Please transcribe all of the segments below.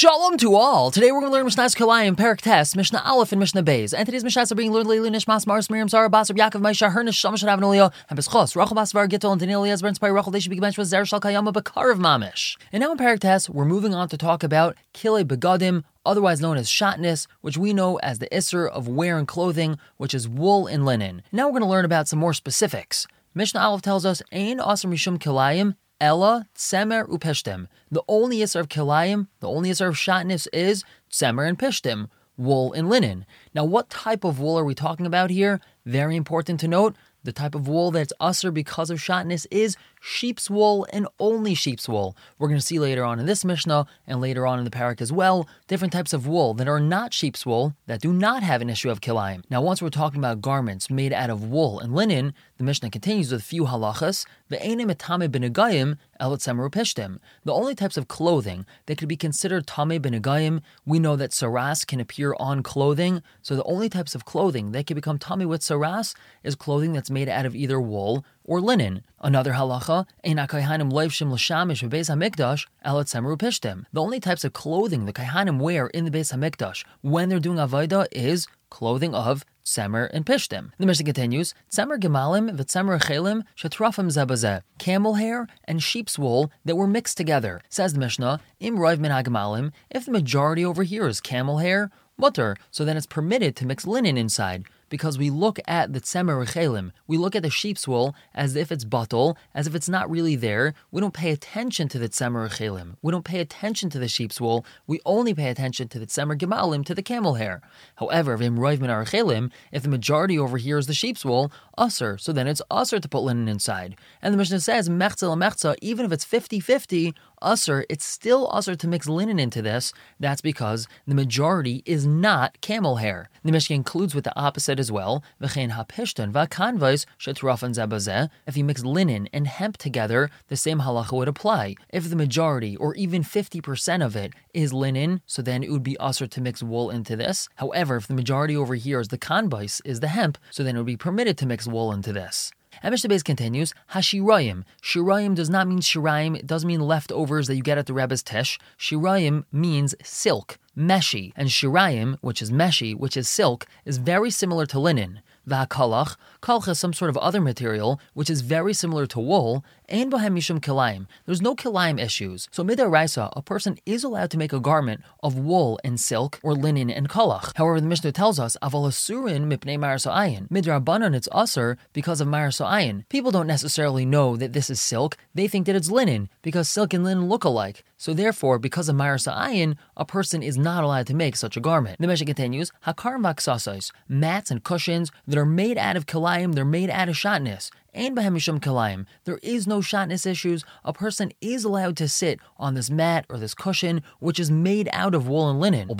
Shalom to all. Today we're going to learn Mishnah's Kalayim, Perak Tes, Mishnah Aleph, and Mishnah Beis. And today's Mishnahs are being learned Leilu Nishmas Mars Miriam Zara Basar Yaakov Maisha Hernish Shamash Rav Nolio and Beschos Rachel Basvar Gittel and Daniel Ezra inspired Rachel should be bench with Zer Shal Kayama Bakar of Mamish. And now in Perak we're moving on to talk about Kile Begadim, otherwise known as shatness, which we know as the isser of wearing clothing, which is wool and linen. Now we're going to learn about some more specifics. Mishnah Aleph tells us, Ein Asr Mishum Kilayim Ella Tsemer Upeshtem. The only Yisr of Kilayim, the only Yisr of Shatness is Tsemer and Pishtim, wool and linen. Now, what type of wool are we talking about here? Very important to note. The type of wool that's usser because of shatness is sheep's wool and only sheep's wool. We're going to see later on in this Mishnah and later on in the parak as well different types of wool that are not sheep's wool that do not have an issue of kilayim. Now, once we're talking about garments made out of wool and linen, the Mishnah continues with a few halachas. The only types of clothing that could be considered tame benegayim, we know that tzaraas can appear on clothing. So the only types of clothing that can become tame with tzaraas is clothing that's made out of either wool or linen. Another halacha, The only types of clothing the kaihanim wear in the Beis Hamikdash when they're doing avodah is clothing of tzemer and pishtim. The Mishnah continues, tzemer gemalim v'tzemer chelim shetrafim zebazeh. Camel hair and sheep's wool that were mixed together. Says the Mishnah, im roiv min if the majority over here is camel hair, mutter, so then it's permitted to mix linen inside because we look at the tzemer rechelim, we look at the sheep's wool as if it's batel, as if it's not really there. We don't pay attention to the tzemer rechelim. We don't pay attention to the sheep's wool. We only pay attention to the tzemer gemalim, to the camel hair. However, if the majority over here is the sheep's wool, usr, so then it's usr to put linen inside. And the Mishnah says, mechza mechza, even if it's 50-50, usr, it's still usr to mix linen into this. That's because the majority is not camel hair. The Mishnah includes with the opposite as well. If you mix linen and hemp together, the same halacha would apply. If the majority, or even 50% of it, is linen, so then it would be usr to mix wool into this. However, if the majority over here is the kanbais, is the hemp, so then it would be permitted to mix wool into this. Mishnah Beis continues, Hashirayim. Shirayim does not mean shirayim, it doesn't mean leftovers that you get at the Rebbe's Tesh. Shirayim means silk, meshi. And shirayim, which is meshi, which is silk, is very similar to linen. V'hakalach, kalch is some sort of other material, which is very similar to wool, and bohem mishum kilayim. There's no kilayim issues. So midaraisa, a person is allowed to make a garment of wool and silk, or linen and kalach. However, the Mishnah tells us, aval asurin mipnei marasayin. Midrabanan, it's usur because of marasayin. People don't necessarily know that this is silk, they think that it's linen, because silk and linen look alike. So therefore, because of marasayin, a person is not allowed to make such a garment. The Mishnah continues, hakar mats and cushions, that are made out of kilayim, they're made out of shatness. And Bahemishum Kalayim, there is no shatness issues. A person is allowed to sit on this mat or this cushion, which is made out of wool and linen.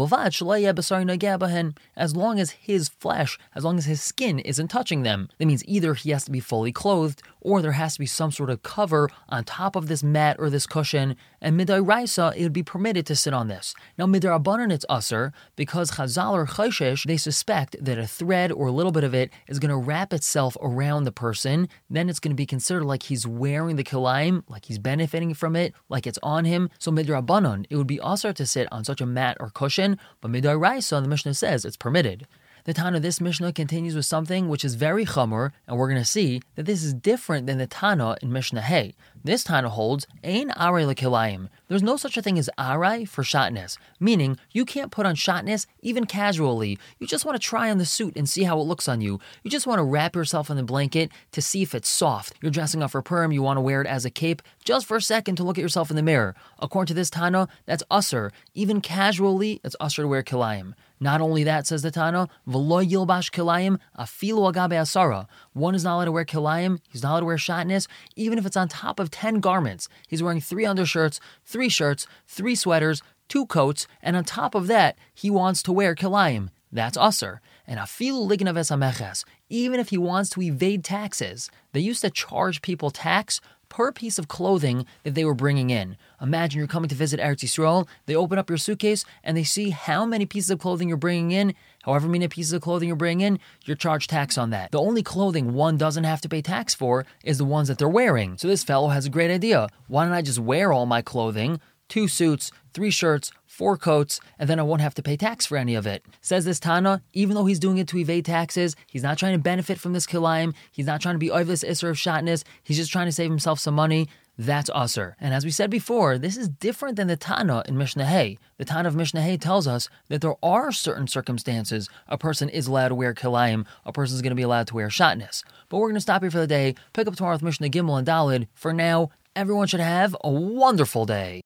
As long as his flesh, as long as his skin isn't touching them. That means either he has to be fully clothed, or there has to be some sort of cover on top of this mat or this cushion. And midai raisa, it would be permitted to sit on this. Now midarabanan it's usr because Chazal or Chayshish, they suspect that a thread or a little bit of it is going to wrap itself around the person then it's going to be considered like he's wearing the kilayim, like he's benefiting from it, like it's on him. So midrabanon, it would be also to sit on such a mat or cushion, but midraisa, the Mishnah says it's permitted. The Tana of this Mishnah continues with something which is very chamor, and we're going to see that this is different than the Tana in Mishnah Hay. This Tana holds Ein Arai Lekilayim. There's no such a thing as Arai for shotness, meaning you can't put on shatnez even casually. You just want to try on the suit and see how it looks on you. You just want to wrap yourself in the blanket to see if it's soft. You're dressing up for Purim, you want to wear it as a cape just for a second to look at yourself in the mirror. According to this Tana, that's usr. Even casually, it's usr to wear kilayim. Not only that, says the Tana, v'lo yilbash kilayim afilu agabe asara. One is not allowed to wear kilayim, he's not allowed to wear shatnez, even if it's on top of 10 garments. He's wearing three undershirts, three shirts, three sweaters, two coats, and on top of that, he wants to wear kilayim. That's usr. And afilu lignaves ameches, even if he wants to evade taxes. They used to charge people tax per piece of clothing that they were bringing in. Imagine you're coming to visit Eretz Yisrael, they open up your suitcase and they see how many pieces of clothing you're bringing in. However many pieces of clothing you're bringing in, you're charged tax on that. The only clothing one doesn't have to pay tax for is the ones that they're wearing. So this fellow has a great idea. Why don't I just wear all my clothing? Two suits, three shirts, four coats, and then I won't have to pay tax for any of it. Says this Tana, even though he's doing it to evade taxes, he's not trying to benefit from this kilayim, he's not trying to be oivlis isser of shatness, he's just trying to save himself some money. That's usser. And as we said before, this is different than the Tana in Mishnah. The Tana of Mishnah tells us that there are certain circumstances a person is allowed to wear kilayim, a person is going to be allowed to wear shatness. But we're going to stop here for the day, pick up tomorrow with Mishnah Gimel and Dalid. For now, everyone should have a wonderful day.